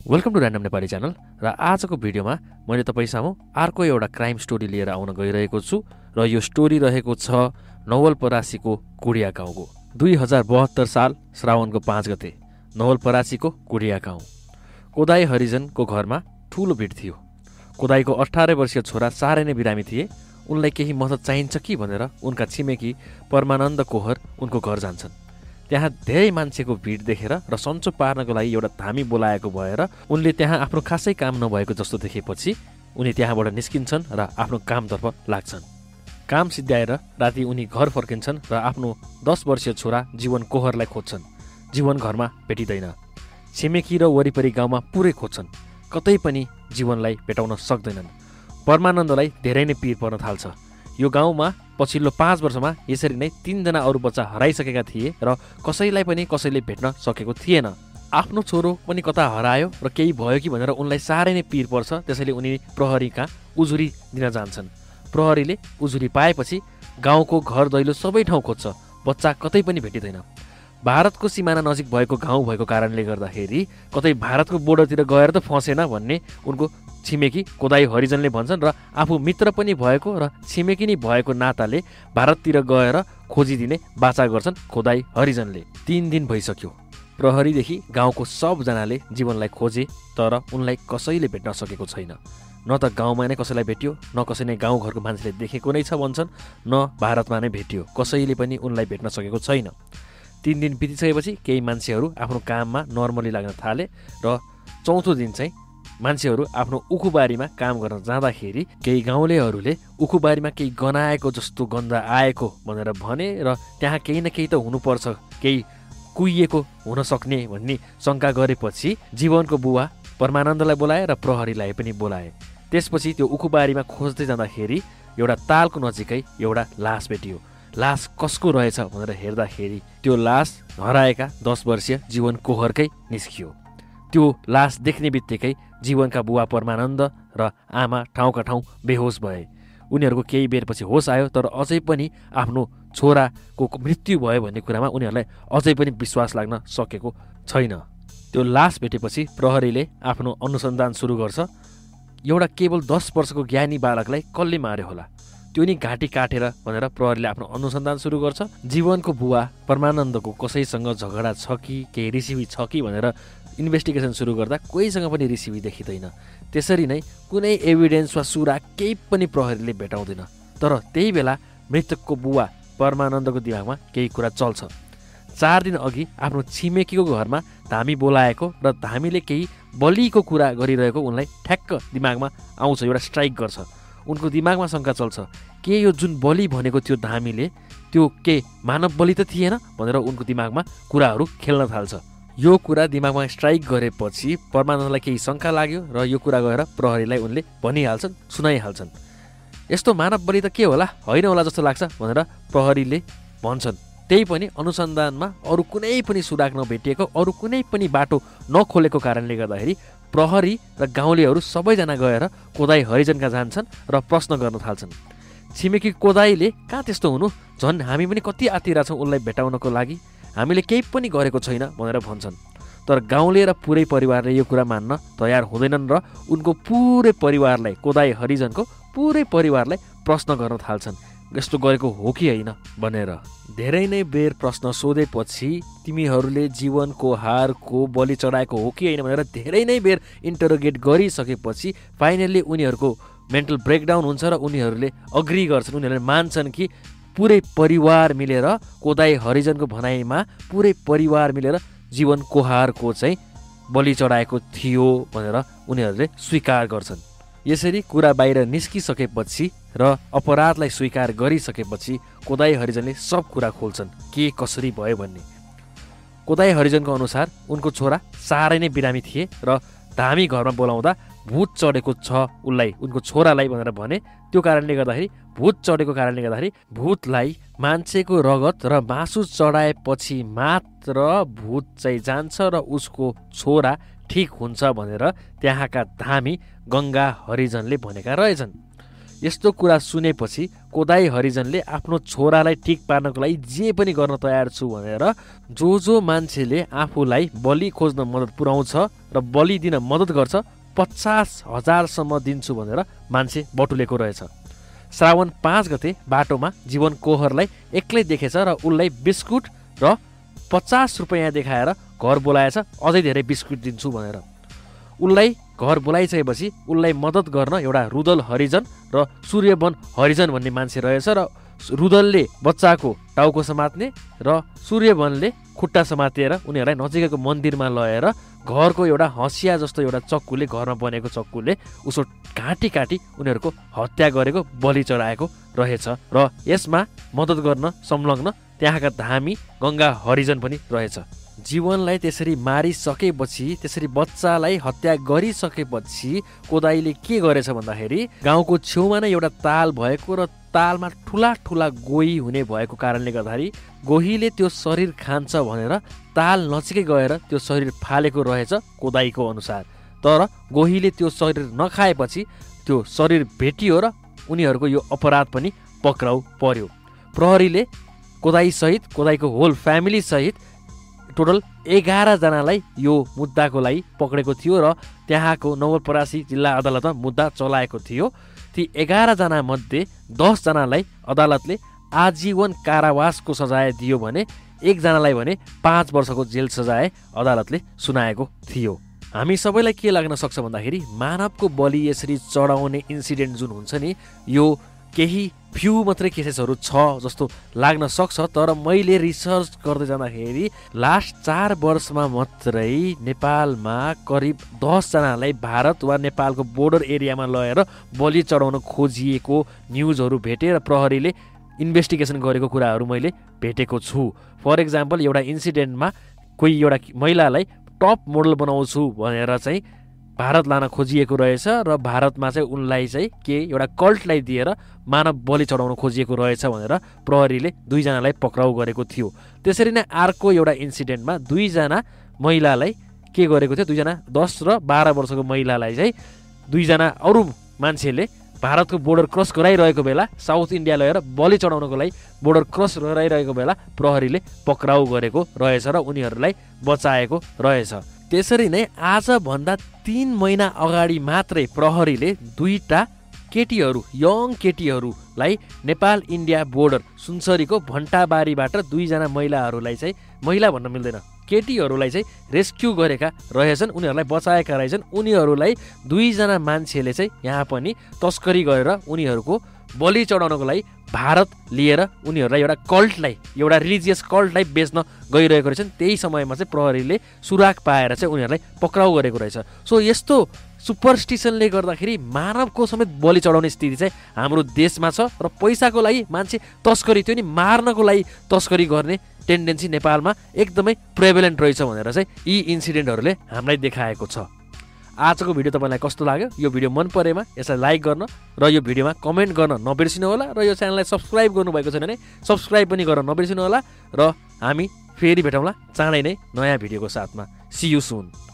Welcome to random Nepali channel र आजको भिडियोमा मैले तपाईँ सामु अर्को एउटा क्राइम स्टोरी लिएर आउन गइरहेको छु र यो स्टोरी रहेको छ नवलपरासीको कुडिया गाउँको दुई हज़ार बहत्तर साल श्रावणको पाँच गते नवलपरासीको कुडिया गाउँ कोदाई हरिजनको घरमा ठुलो भिड थियो। कोदाईको अठार वर्षीय छोरा साह्रै नै बिरामी थिए। उनलाई केही मद्दत कि उनका छिमेकी परमानन्द कोहर उनको घर जान्छन्। त्यहाँ धेरै मान्छेको भिड देखेर र सन्चो पार्नको लागि एउटा धामी बोलाएको भएर उनले त्यहाँ आफ्नो खासै काम नभएको जस्तो देखेपछि उनी त्यहाँबाट निस्किन्छन् र आफ्नो कामतर्फ लाग्छन्। काम सिद्ध्याएर राति उनी घर फर्किन्छन् र आफ्नो दस वर्षीय छोरा जीवन कोहरलाई खोज्छन्। जीवन घरमा भेटिँदैन। छिमेकी र वरिपरि गाउँमा पुरै खोज्छन्। कतै पनि जीवनलाई भेटाउन सक्दैनन्। परमानन्दलाई धेरै नै पिर पर्न थाल्छ। यो गाउँमा पछिल्लो पाँच वर्षमा यसरी नै तिनजना अरू बच्चा हराइसकेका थिए र कसैलाई पनि कसैले भेट्न सकेको थिएन। आफ्नो छोरो पनि कता हरायो र केही भयो कि भनेर उनलाई साह्रै नै पिर पर्छ त्यसैले उनी प्रहरीका उजुरी दिन जान्छन्। प्रहरीले उजुरी पाएपछि गाउँको घर दैलो सबै ठाउँ खोज्छ बच्चा कतै पनि भेटिँदैन। भारतको सिमाना नजिक भएको गाउँ भएको कारणले गर्दाखेरि कतै भारतको बोर्डरतिर गएर त फसेन भन्ने उनको छिमेकी कोदाई हरिजनले भन्छन् र आफू मित्र पनि भएको र छिमेकी नै भएको नाताले भारततिर गएर खोजिदिने बाचा गर्छन् खोदाई हरिजनले। तिन दिन भइसक्यो। प्रहरीदेखि गाउँको सबजनाले जीवनलाई खोजे तर उनलाई कसैले भेट्न सकेको छैन। न त गाउँमा नै कसैलाई भेट्यो न कसै नै गाउँघरको मान्छेले देखेको नै छ भन्छन् न भारतमा नै भेट्यो। कसैले पनि उनलाई भेट्न सकेको छैन। तिन दिन बितिसकेपछि केही मान्छेहरू आफ्नो काममा नर्मली लाग्न थाले र चौथो दिन चाहिँ मान्छेहरू आफ्नो उखुबारीमा काम गर्न जाँदाखेरि केही गाउँलेहरूले उखुबारीमा केही गनाएको जस्तो गन्ध आएको भनेर भने र त्यहाँ केही न केही त हुनुपर्छ केही कुहिएको हुन सक्ने भन्ने शङ्का गरेपछि जीवनको बुवा परमानन्दलाई बोलाए र प्रहरीलाई पनि बोलाए। त्यसपछि त्यो उखुबारीमा खोज्दै जाँदाखेरि एउटा तालको नजिकै एउटा लास भेटियो। लास कसको रहेछ भनेर हेर्दाखेरि त्यो लास हराएका दस वर्षीय जीवन कोहरकै निस्कियो। त्यो लास देख्ने बित्तिकै जीवनका बुवा परमानन्द र आमा ठाउँका ठाउँ बेहोस भए। उनीहरूको केही बेरपछि होस आयो तर अझै पनि आफ्नो छोराको मृत्यु भयो भन्ने कुरामा उनीहरूलाई अझै पनि विश्वास लाग्न सकेको छैन। त्यो लास भेटेपछि प्रहरीले आफ्नो अनुसन्धान सुरु गर्छ। एउटा केवल दस वर्षको ज्ञानी बालकलाई कसले मार्यो होला? त्यो नि घाँटी काटेर भनेर प्रहरीले आफ्नो अनुसन्धान सुरु गर्छ। जीवनको बुवा परमानन्दको कसैसँग झगडा छ कि केही रिसिभी छ कि भनेर इन्भेस्टिगेसन सुरु गर्दा कोहीसँग पनि रिसिभी देखिँदैन। त्यसरी नै कुनै एभिडेन्स वा सुरा केही पनि प्रहरीले भेटाउँदैन। तर त्यही बेला मृतकको बुवा परमानन्दको दिमागमा केही कुरा चल्छ। चार दिन अघि आफ्नो छिमेकीको घरमा धामी बोलाएको र धामीले केही बलिको कुरा गरिरहेको उनलाई ठ्याक्क दिमागमा आउँछ एउटा स्ट्राइक गर्छ। उनको दिमागमा शङ्का चल्छ के यो जुन बलि भनेको त्यो धामीले त्यो के मानव बलि त थिएन? भनेर उनको दिमागमा कुराहरू खेल्न थाल्छ। यो कुरा दिमागमा स्ट्राइक गरेपछि परमानन्दलाई केही शङ्का लाग्यो र यो कुरा गएर प्रहरीलाई उनले भनिहाल्छन् सुनाइहाल्छन्। यस्तो मानव बलि त के होला? होइन होला जस्तो लाग्छ भनेर प्रहरीले भन्छन्। त्यही पनि अनुसन्धानमा अरू कुनै पनि सुराग नभेटिएको अरू कुनै पनि बाटो नखोलेको कारणले गर्दाखेरि प्रहरी र गाउँलेहरू सबैजना गएर कोदाई हरिजनका जान्छन् र प्रश्न गर्न थाल्छन्। छिमेकी कोदाईले कहाँ त्यस्तो हुनु? झन् हामी पनि कति आतिरहेछौँ उनलाई भेटाउनको लागि? हामीले केही पनि गरेको छैन भनेर भन्छन्। तर गाउँले र पुरै परिवारले यो कुरा मान्न तयार हुँदैनन् र उनको पुरै परिवारलाई कोदाई हरिजनको पुरै परिवारलाई प्रश्न गर्न थाल्छन्। यस्तो गरेको हो कि होइन भनेर धेरै नै बेर प्रश्न सोधेपछि तिमीहरूले जीवनको हारको बलि चढाएको हो कि होइन भनेर धेरै नै बेर इन्टरोगेट गरिसकेपछि फाइनल्ली उनीहरूको मेन्टल ब्रेकडाउन हुन्छ र उनीहरूले अग्री गर्छन् उनीहरूले मान्छन् कि पुरै परिवार मिलेर कोदाई हरिजनको भनाइमा पुरै परिवार मिलेर जीवन कोहारको चाहिँ बलि चढाएको थियो भनेर उनीहरूले स्वीकार गर्छन्। यसरी कुरा बाहिर निस्किसकेपछि र अपराधलाई स्वीकार गरिसकेपछि कोदाई हरिजनले सब कुरा खोल्छन् के कसरी भयो भन्ने। कोदाई हरिजनको अनुसार उनको छोरा साह्रै नै बिरामी थिए र धामी घरमा बोलाउँदा भूत चढेको छ उसलाई उनको छोरालाई भनेर भने। त्यो कारणले गर्दाखेरि भूत चढेको कारणले गर्दाखेरि भूतलाई मान्छेको रगत र मासु चढाएपछि मात्र भूत चाहिँ जान्छ र उसको छोरा ठिक हुन्छ भनेर त्यहाँका धामी गङ्गा हरिजनले भनेका रहेछन्। यस्तो कुरा सुनेपछि कोदाई हरिजनले आफ्नो छोरालाई ठिक पार्नको लागि जे पनि गर्न तयार छु भनेर जो जो मान्छेले आफूलाई बलि खोज्न मद्दत पुर्याउँछ र बलि दिन मद्दत गर्छ पचास हजारसम्म दिन्छु भनेर मान्छे बटुलेको रहेछ। श्रावण पाँच गते बाटोमा जीवन कोहरलाई एक्लै देखेछ र उसलाई बिस्कुट र पचास रुपियाँ देखाएर घर बोलाएछ अझै धेरै बिस्कुट दिन्छु भनेर। उसलाई घर बोलाइसकेपछि उसलाई मद्दत गर्न एउटा रुदल हरिजन र सूर्यवन हरिजन भन्ने मान्छे रहेछ र रुदलले बच्चाको टाउको समात्ने र सूर्यवनले खुट्टा समातेर उनीहरूलाई नजिकैको मन्दिरमा लगेर घरको एउटा हँसिया जस्तो एउटा चक्कुले घरमा बनेको चक्कुले उसो काटी काटी उनीहरूको हत्या गरेको बलि चढाएको रहेछ र यसमा मद्दत गर्न संलग्न त्यहाँका धामी गङ्गा हरिजन पनि रहेछ। जीवनलाई त्यसरी मारिसकेपछि त्यसरी बच्चालाई हत्या गरिसकेपछि कोदाईले के गरेछ भन्दाखेरि गाउँको छेउमा नै एउटा ताल भएको र तालमा ठुला ठुला गोही हुने भएको कारणले गर्दाखेरि गोहीले त्यो शरीर खान्छ भनेर ताल नजिकै गएर त्यो शरीर फालेको रहेछ कोदाईको अनुसार। तर गोहीले त्यो शरीर नखाएपछि त्यो शरीर भेटियो र उनीहरूको यो अपराध पनि पक्राउ पर्यो। प्रहरीले कोदाईसहित कोदाईको होल फ्यामिली सहित टोटल एघारजनालाई यो मुद्दाको लागि पक्रेको थियो र त्यहाँको नवलपरासी जिल्ला अदालतमा मुद्दा चलाएको थियो। ती एघारजना मध्ये दसजनालाई अदालतले आजीवन कारावासको सजाय दियो भने एकजनालाई भने पाँच वर्षको जेल सजाय अदालतले सुनाएको थियो। हामी सबैलाई के लाग्न सक्छ भन्दाखेरि मानवको बलि यसरी चढाउने इन्सिडेन्ट जुन हुन्छ नि यो केही फ्यु मात्रै केसेसहरू छ जस्तो लाग्न सक्छ तर मैले रिसर्च गर्दै जाँदाखेरि लास्ट चार वर्षमा मात्रै नेपालमा करिब दसजनालाई भारत वा नेपालको बोर्डर एरियामा लगेर बलि चढाउन खोजिएको न्युजहरू भेटेर प्रहरीले इन्भेस्टिगेसन गरेको कुराहरू मैले भेटेको छु। फर इक्जाम्पल एउटा इन्सिडेन्टमा कोही एउटा महिलालाई टप मोडल बनाउँछु भनेर चाहिँ भारत लान खोजिएको रहेछ र भारतमा चाहिँ उनलाई चाहिँ के एउटा कल्टलाई दिएर मानव बलि चढाउन खोजिएको रहेछ भनेर प्रहरीले दुईजनालाई पक्राउ गरेको थियो। त्यसरी नै अर्को एउटा इन्सिडेन्टमा दुईजना महिलालाई के गरेको थियो? दुईजना दस र बाह्र वर्षको महिलालाई चाहिँ दुईजना अरू मान्छेले भारतको बोर्डर क्रस गराइरहेको बेला साउथ इन्डिया लगेर बलि चढाउनको लागि बोर्डर क्रस गराइरहेको बेला प्रहरीले पक्राउ गरेको रहेछ र उनीहरूलाई बचाएको रहेछ। त्यसरी नै आजभन्दा तिन महिना अगाडि मात्रै प्रहरीले दुईटा केटीहरू यङ केटीहरूलाई नेपाल इन्डिया बोर्डर सुनसरीको भन्टाबारीबाट दुईजना महिलाहरूलाई चाहिँ महिला भन्न मिल्दैन केटीहरूलाई चाहिँ रेस्क्यु गरेका रहेछन् उनीहरूलाई बचाएका रहेछन्। उनीहरूलाई दुईजना मान्छेले चाहिँ यहाँ पनि तस्करी गरेर उनीहरूको बलि चढाउनको लागि भारत लिएर उनीहरूलाई एउटा कल्टलाई एउटा रिलिजियस कल्टलाई बेच्न गइरहेको रहेछन्। त्यही समयमा चाहिँ प्रहरीले सुराग पाएर चाहिँ उनीहरूलाई पक्राउ गरेको रहेछ। सो यस्तो सुपरस्टिसनले गर्दाखेरि मानवको समेत बलि चढाउने स्थिति चाहिँ हाम्रो देशमा छ र पैसाको लागि मान्छे तस्करी त्यो नि मार्नको लागि तस्करी गर्ने टेन्डेन्सी नेपालमा एकदमै प्रेभेलेन्ट रहेछ भनेर चाहिँ यी इन्सिडेन्टहरूले हामीलाई देखाएको छ। आजको भिडियो तपाईँलाई कस्तो लाग्यो? यो भिडियो मन परेमा यसलाई लाइक गर्न र यो भिडियोमा कमेन्ट गर्न नबिर्सिनु होला र यो च्यानललाई सब्सक्राइब गर्नुभएको छैन भने सब्सक्राइब पनि गर्न नबिर्सिनु होला र हामी फेरि भेटौँला चाँडै नै नयाँ भिडियोको साथमा। C you soon